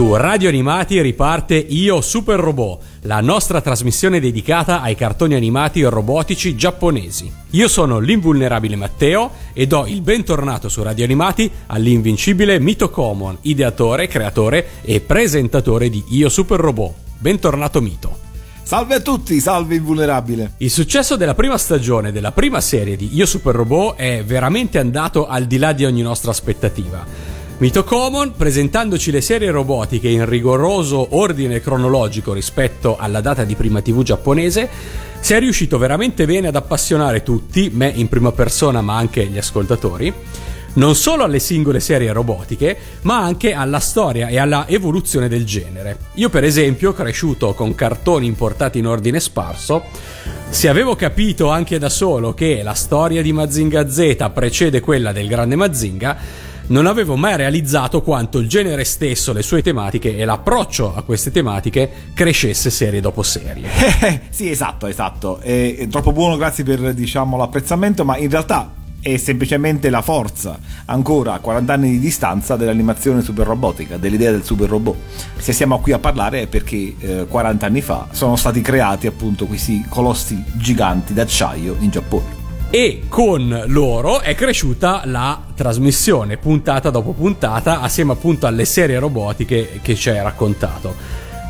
Su Radio Animati riparte Io Super Robot, la nostra trasmissione dedicata ai cartoni animati robotici giapponesi. Io sono l'invulnerabile Matteo e do il bentornato su Radio Animati all'invincibile Mito Common, ideatore, creatore e presentatore di Io Super Robot. Bentornato Mito. Salve a tutti, salve invulnerabile. Il successo della prima stagione della prima serie di Io Super Robot è veramente andato al di là di ogni nostra aspettativa. Mito Common, presentandoci le serie robotiche in rigoroso ordine cronologico rispetto alla data di prima TV giapponese, si è riuscito veramente bene ad appassionare tutti, me in prima persona ma anche gli ascoltatori, non solo alle singole serie robotiche, ma anche alla storia e alla evoluzione del genere. Io per esempio, cresciuto con cartoni importati in ordine sparso, se avevo capito anche da solo che la storia di Mazinga Z precede quella del grande Mazinga, non avevo mai realizzato quanto il genere stesso, le sue tematiche e l'approccio a queste tematiche crescesse serie dopo serie. Sì, esatto, esatto. È, è troppo buono, grazie per diciamo, l'apprezzamento, ma in realtà è semplicemente la forza, ancora a 40 anni di distanza, dell'animazione super robotica, dell'idea del super robot. Se siamo qui a parlare è perché eh, 40 anni fa sono stati creati appunto questi colossi giganti d'acciaio in Giappone. E con loro è cresciuta la trasmissione, puntata dopo puntata, assieme appunto alle serie robotiche che ci hai raccontato.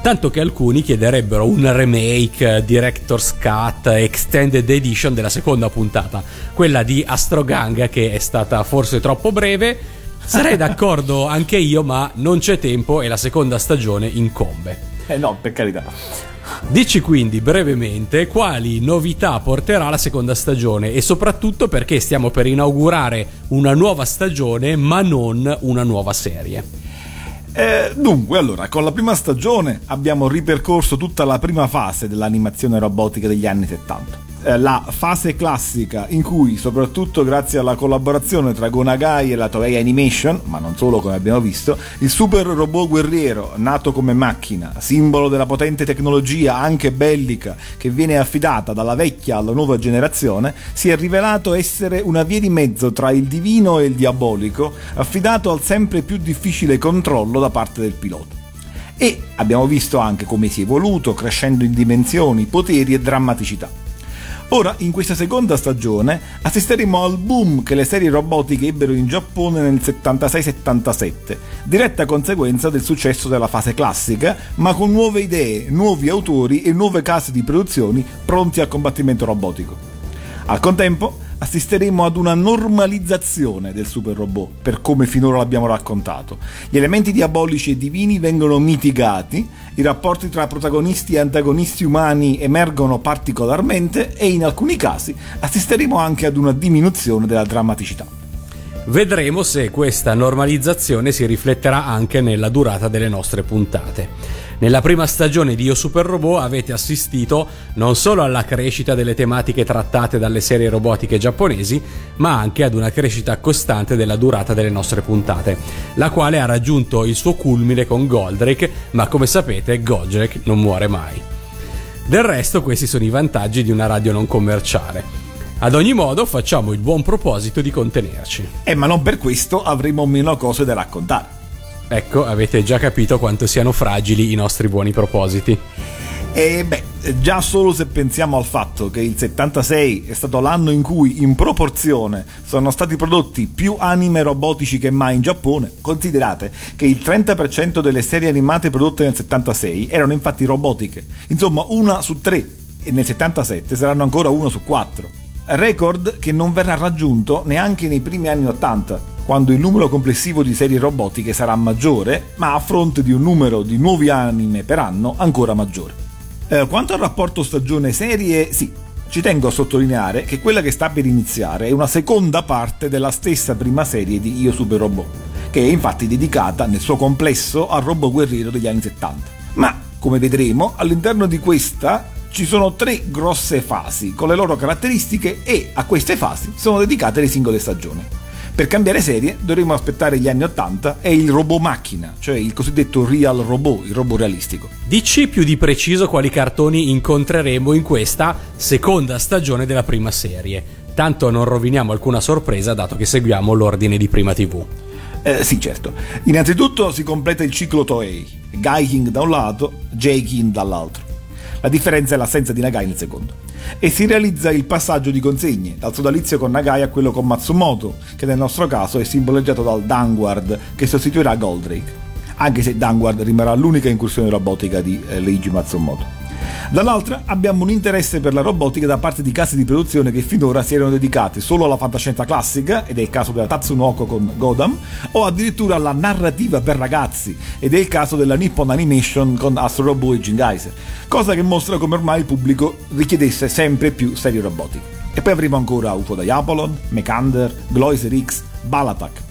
Tanto che alcuni chiederebbero un remake, Director's Cut, Extended Edition della seconda puntata, quella di Astrogang che è stata forse troppo breve. Sarei d'accordo anche io, ma non c'è tempo e la seconda stagione incombe. Eh no, per carità. Dici quindi brevemente quali novità porterà la seconda stagione e soprattutto perché stiamo per inaugurare una nuova stagione ma non una nuova serie. Eh, dunque, allora, con la prima stagione abbiamo ripercorso tutta la prima fase dell'animazione robotica degli anni 70. Eh, la fase classica in cui, soprattutto grazie alla collaborazione tra Gonagai e la Toei Animation, ma non solo come abbiamo visto, il super robot guerriero, nato come macchina, simbolo della potente tecnologia anche bellica che viene affidata dalla vecchia alla nuova generazione, si è rivelato essere una via di mezzo tra il divino e il diabolico, affidato al sempre più difficile controllo da parte del pilota. E abbiamo visto anche come si è evoluto, crescendo in dimensioni, poteri e drammaticità. Ora, in questa seconda stagione, assisteremo al boom che le serie robotiche ebbero in Giappone nel 76-77, diretta conseguenza del successo della fase classica, ma con nuove idee, nuovi autori e nuove case di produzioni pronti al combattimento robotico. Al contempo, assisteremo ad una normalizzazione del super robot, per come finora l'abbiamo raccontato. Gli elementi diabolici e divini vengono mitigati, i rapporti tra protagonisti e antagonisti umani emergono particolarmente e in alcuni casi assisteremo anche ad una diminuzione della drammaticità. Vedremo se questa normalizzazione si rifletterà anche nella durata delle nostre puntate. Nella prima stagione di Io Super Robot avete assistito non solo alla crescita delle tematiche trattate dalle serie robotiche giapponesi, ma anche ad una crescita costante della durata delle nostre puntate, la quale ha raggiunto il suo culmine con Goldrake, ma come sapete Goldrake non muore mai. Del resto questi sono i vantaggi di una radio non commerciale. Ad ogni modo facciamo il buon proposito di contenerci. Eh, ma non per questo avremo meno cose da raccontare. Ecco, avete già capito quanto siano fragili i nostri buoni propositi. E beh, già solo se pensiamo al fatto che il 76 è stato l'anno in cui in proporzione sono stati prodotti più anime robotici che mai in Giappone, considerate che il 30% delle serie animate prodotte nel 76 erano infatti robotiche, insomma una su tre, e nel 77 saranno ancora una su quattro. Record che non verrà raggiunto neanche nei primi anni 80, quando il numero complessivo di serie robotiche sarà maggiore, ma a fronte di un numero di nuovi anime per anno ancora maggiore. Eh, quanto al rapporto stagione-serie, sì, ci tengo a sottolineare che quella che sta per iniziare è una seconda parte della stessa prima serie di Io Super Robot, che è infatti dedicata nel suo complesso al robot guerriero degli anni 70. Ma, come vedremo, all'interno di questa ci sono tre grosse fasi con le loro caratteristiche e a queste fasi sono dedicate le singole stagioni. Per cambiare serie dovremo aspettare gli anni 80 e il robot macchina, cioè il cosiddetto real robot, il robot realistico. Dici più di preciso quali cartoni incontreremo in questa seconda stagione della prima serie. Tanto non roviniamo alcuna sorpresa dato che seguiamo l'ordine di prima TV. Eh, sì, certo. Innanzitutto si completa il ciclo Toei, Gaiking da un lato, J-King dall'altro. La differenza è l'assenza di Nagai nel secondo e si realizza il passaggio di consegne dal sodalizio con Nagai a quello con Matsumoto, che nel nostro caso è simboleggiato dal Danguard che sostituirà Goldrake, anche se Danguard rimarrà l'unica incursione robotica di eh, Leiji Matsumoto. Dall'altra abbiamo un interesse per la robotica da parte di case di produzione che finora si erano dedicate solo alla fantascienza classica, ed è il caso della Tatsunoko con Godam, o addirittura alla narrativa per ragazzi, ed è il caso della Nippon Animation con Astro Robot e Geyser, cosa che mostra come ormai il pubblico richiedesse sempre più serie robotiche. E poi avremo ancora UFO Diapolon, Mekander, Gloiser X, Balatak,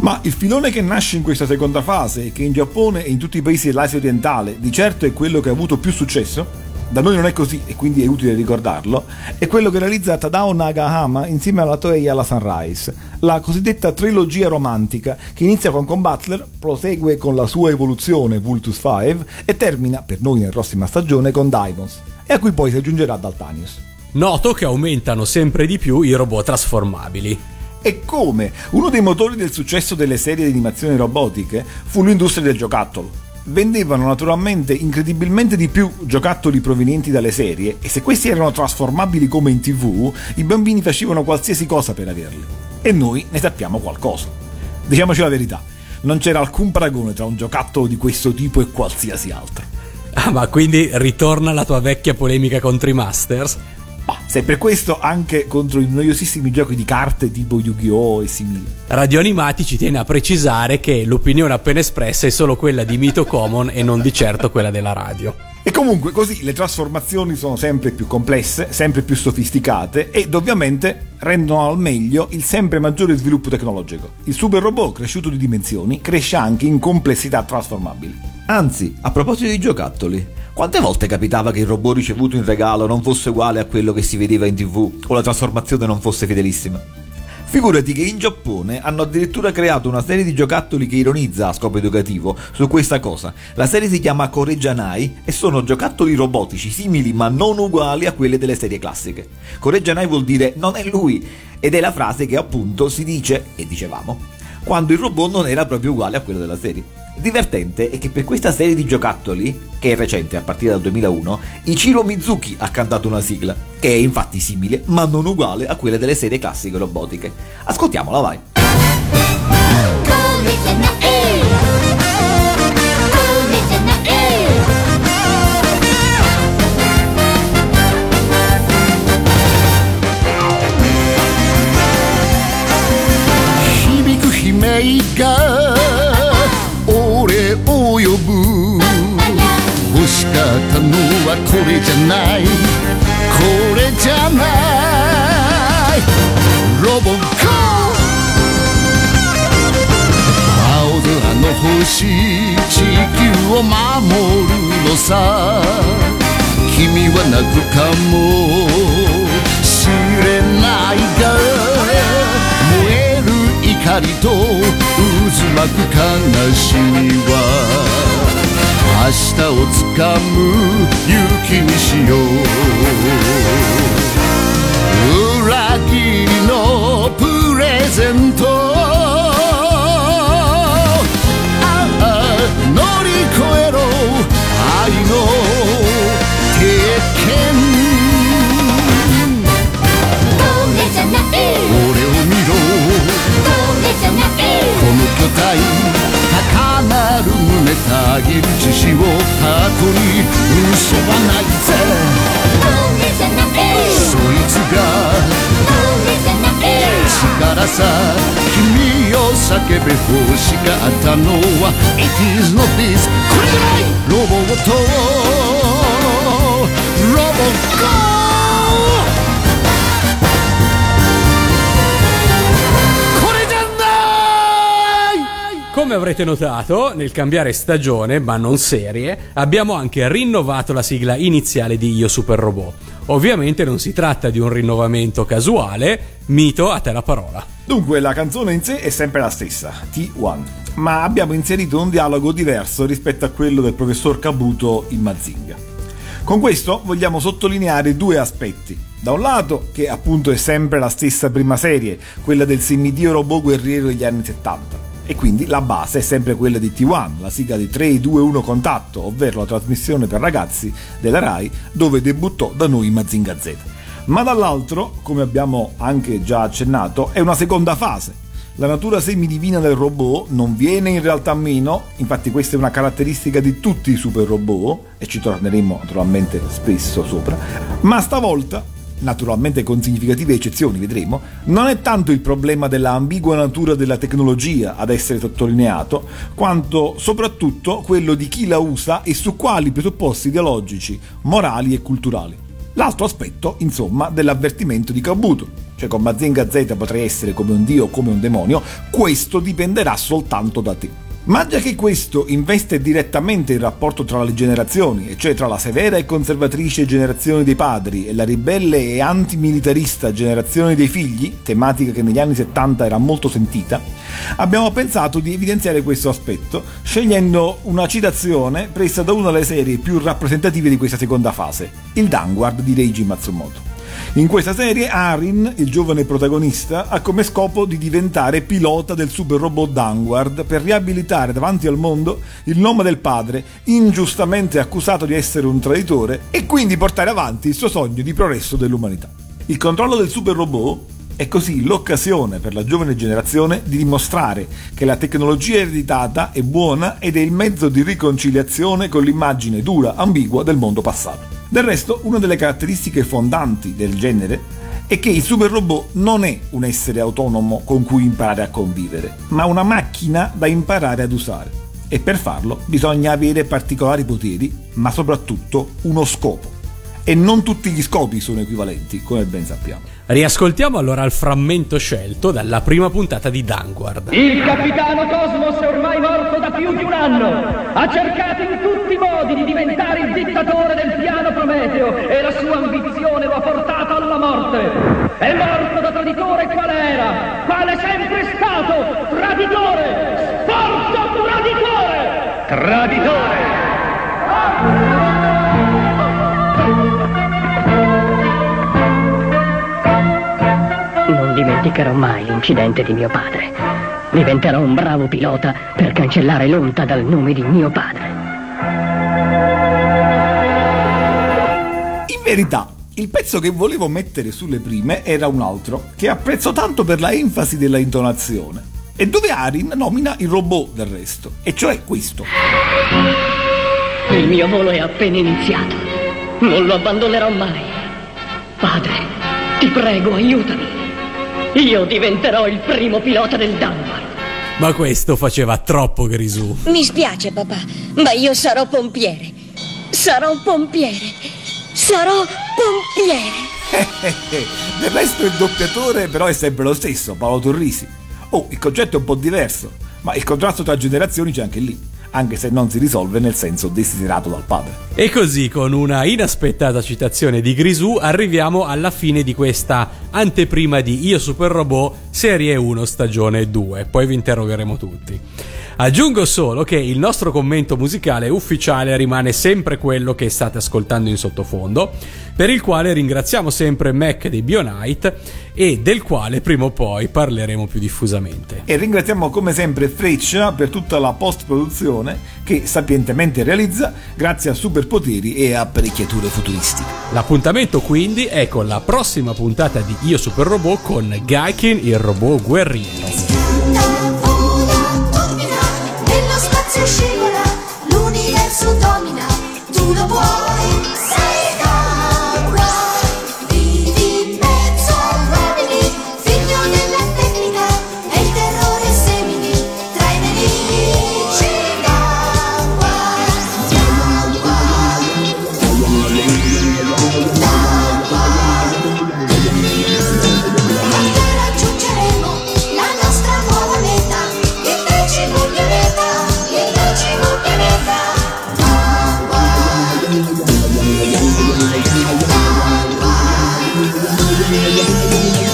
ma il filone che nasce in questa seconda fase che in Giappone e in tutti i paesi dell'Asia orientale di certo è quello che ha avuto più successo, da noi non è così e quindi è utile ricordarlo, è quello che realizza Tadao Nagahama insieme alla Toei alla Sunrise, la cosiddetta trilogia romantica che inizia con Butler, prosegue con la sua evoluzione Vultus 5 e termina, per noi nella prossima stagione, con Diamonds, e a cui poi si aggiungerà Daltanius. Noto che aumentano sempre di più i robot trasformabili. E come? Uno dei motori del successo delle serie di animazioni robotiche fu l'industria del giocattolo. Vendevano naturalmente incredibilmente di più giocattoli provenienti dalle serie e se questi erano trasformabili come in tv, i bambini facevano qualsiasi cosa per averli. E noi ne sappiamo qualcosa. Diciamoci la verità, non c'era alcun paragone tra un giocattolo di questo tipo e qualsiasi altro. Ah, ma quindi ritorna la tua vecchia polemica contro i Masters? Ma se per questo anche contro i noiosissimi giochi di carte tipo Yu-Gi-Oh! e simili. Radio Animati ci tiene a precisare che l'opinione appena espressa è solo quella di Mito Common e non di certo quella della radio. E comunque così le trasformazioni sono sempre più complesse, sempre più sofisticate ed ovviamente rendono al meglio il sempre maggiore sviluppo tecnologico. Il super robot cresciuto di dimensioni cresce anche in complessità trasformabili. Anzi, a proposito di giocattoli, quante volte capitava che il robot ricevuto in regalo non fosse uguale a quello che si vedeva in tv o la trasformazione non fosse fedelissima? Figurati che in Giappone hanno addirittura creato una serie di giocattoli che ironizza a scopo educativo su questa cosa. La serie si chiama Korejanai e sono giocattoli robotici simili ma non uguali a quelle delle serie classiche. Korejanai vuol dire non è lui ed è la frase che appunto si dice, e dicevamo, quando il robot non era proprio uguale a quello della serie. Divertente è che per questa serie di giocattoli, che è recente a partire dal 2001, Ichiro Mizuki ha cantato una sigla, che è infatti simile ma non uguale a quelle delle serie classiche robotiche. Ascoltiamola, vai. ない。これじゃない。ロボコ青空の星地球を守るのさ。君はなぜかもしれないが。燃える怒りと渦巻く悲しみは。明日をつかむ勇気にしよう。裏切りのプレゼント。ああ乗り越えろ。愛の経験。む巨体高鳴る胸たぎる獅子をハートに嘘はないぜ。そいつが胸力さ君を叫べ欲しかったのは It is not this これじゃない。ロボットロボット Come avrete notato, nel cambiare stagione, ma non serie, abbiamo anche rinnovato la sigla iniziale di Io Super Robot. Ovviamente non si tratta di un rinnovamento casuale, Mito, a te la parola. Dunque, la canzone in sé è sempre la stessa, T1, ma abbiamo inserito un dialogo diverso rispetto a quello del professor Kabuto in Mazinga. Con questo vogliamo sottolineare due aspetti. Da un lato, che appunto è sempre la stessa prima serie, quella del semidio robot guerriero degli anni 70. E quindi la base è sempre quella di T1, la sigla di 3-2-1 Contatto, ovvero la trasmissione per ragazzi della RAI, dove debuttò da noi Mazinga Z. Ma dall'altro, come abbiamo anche già accennato, è una seconda fase. La natura semidivina del robot non viene in realtà meno, infatti questa è una caratteristica di tutti i super robot, e ci torneremo naturalmente spesso sopra, ma stavolta naturalmente con significative eccezioni, vedremo, non è tanto il problema della ambigua natura della tecnologia ad essere sottolineato, quanto soprattutto quello di chi la usa e su quali presupposti ideologici, morali e culturali. L'altro aspetto, insomma, dell'avvertimento di Kabuto, cioè con Mazinga Z potrei essere come un dio o come un demonio, questo dipenderà soltanto da te. Ma già che questo investe direttamente il rapporto tra le generazioni, e cioè tra la severa e conservatrice generazione dei padri e la ribelle e antimilitarista generazione dei figli, tematica che negli anni 70 era molto sentita, abbiamo pensato di evidenziare questo aspetto scegliendo una citazione presa da una delle serie più rappresentative di questa seconda fase, il Danguard di Reiji Matsumoto. In questa serie Arin, il giovane protagonista, ha come scopo di diventare pilota del super robot Danguard per riabilitare davanti al mondo il nome del padre, ingiustamente accusato di essere un traditore, e quindi portare avanti il suo sogno di progresso dell'umanità. Il controllo del super robot è così l'occasione per la giovane generazione di dimostrare che la tecnologia ereditata è buona ed è il mezzo di riconciliazione con l'immagine dura, ambigua del mondo passato. Del resto, una delle caratteristiche fondanti del genere è che il super robot non è un essere autonomo con cui imparare a convivere, ma una macchina da imparare ad usare. E per farlo bisogna avere particolari poteri, ma soprattutto uno scopo. E non tutti gli scopi sono equivalenti, come ben sappiamo. Riascoltiamo allora il frammento scelto dalla prima puntata di Danguard. Il capitano Cosmos è ormai morto da più di un anno. Ha cercato in tutti i modi di diventare il dittatore del piano Prometeo e la sua ambizione lo ha portato alla morte. È morto da traditore qual era? Quale sempre stato? Traditore! Sporco traditore! Traditore! Dimenticherò mai l'incidente di mio padre. Diventerò un bravo pilota per cancellare l'onta dal nome di mio padre. In verità, il pezzo che volevo mettere sulle prime era un altro, che apprezzo tanto per la enfasi della intonazione, e dove Arin nomina il robot del resto, e cioè questo. Il mio volo è appena iniziato. Non lo abbandonerò mai. Padre, ti prego, aiutami. Io diventerò il primo pilota del Dunbar. Ma questo faceva troppo Grisù. Mi spiace, papà, ma io sarò pompiere. Sarò pompiere. Sarò pompiere. Del resto il doppiatore però è sempre lo stesso, Paolo Torrisi. Oh, il concetto è un po' diverso, ma il contrasto tra generazioni c'è anche lì, anche se non si risolve nel senso desiderato dal padre. E così, con una inaspettata citazione di Grisù, arriviamo alla fine di questa anteprima di Io Super Robot Serie 1 Stagione 2. Poi vi interrogheremo tutti. Aggiungo solo che il nostro commento musicale ufficiale rimane sempre quello che state ascoltando in sottofondo, per il quale ringraziamo sempre Mac dei Bionite e del quale prima o poi parleremo più diffusamente. E ringraziamo come sempre Freccia per tutta la post-produzione che sapientemente realizza grazie a superpoteri e apparecchiature futuristiche. L'appuntamento quindi è con la prossima puntata di Io Super Robot con Gaikin il robot guerriero. Scivola, l'universo domina, tu lo puoi Yeah.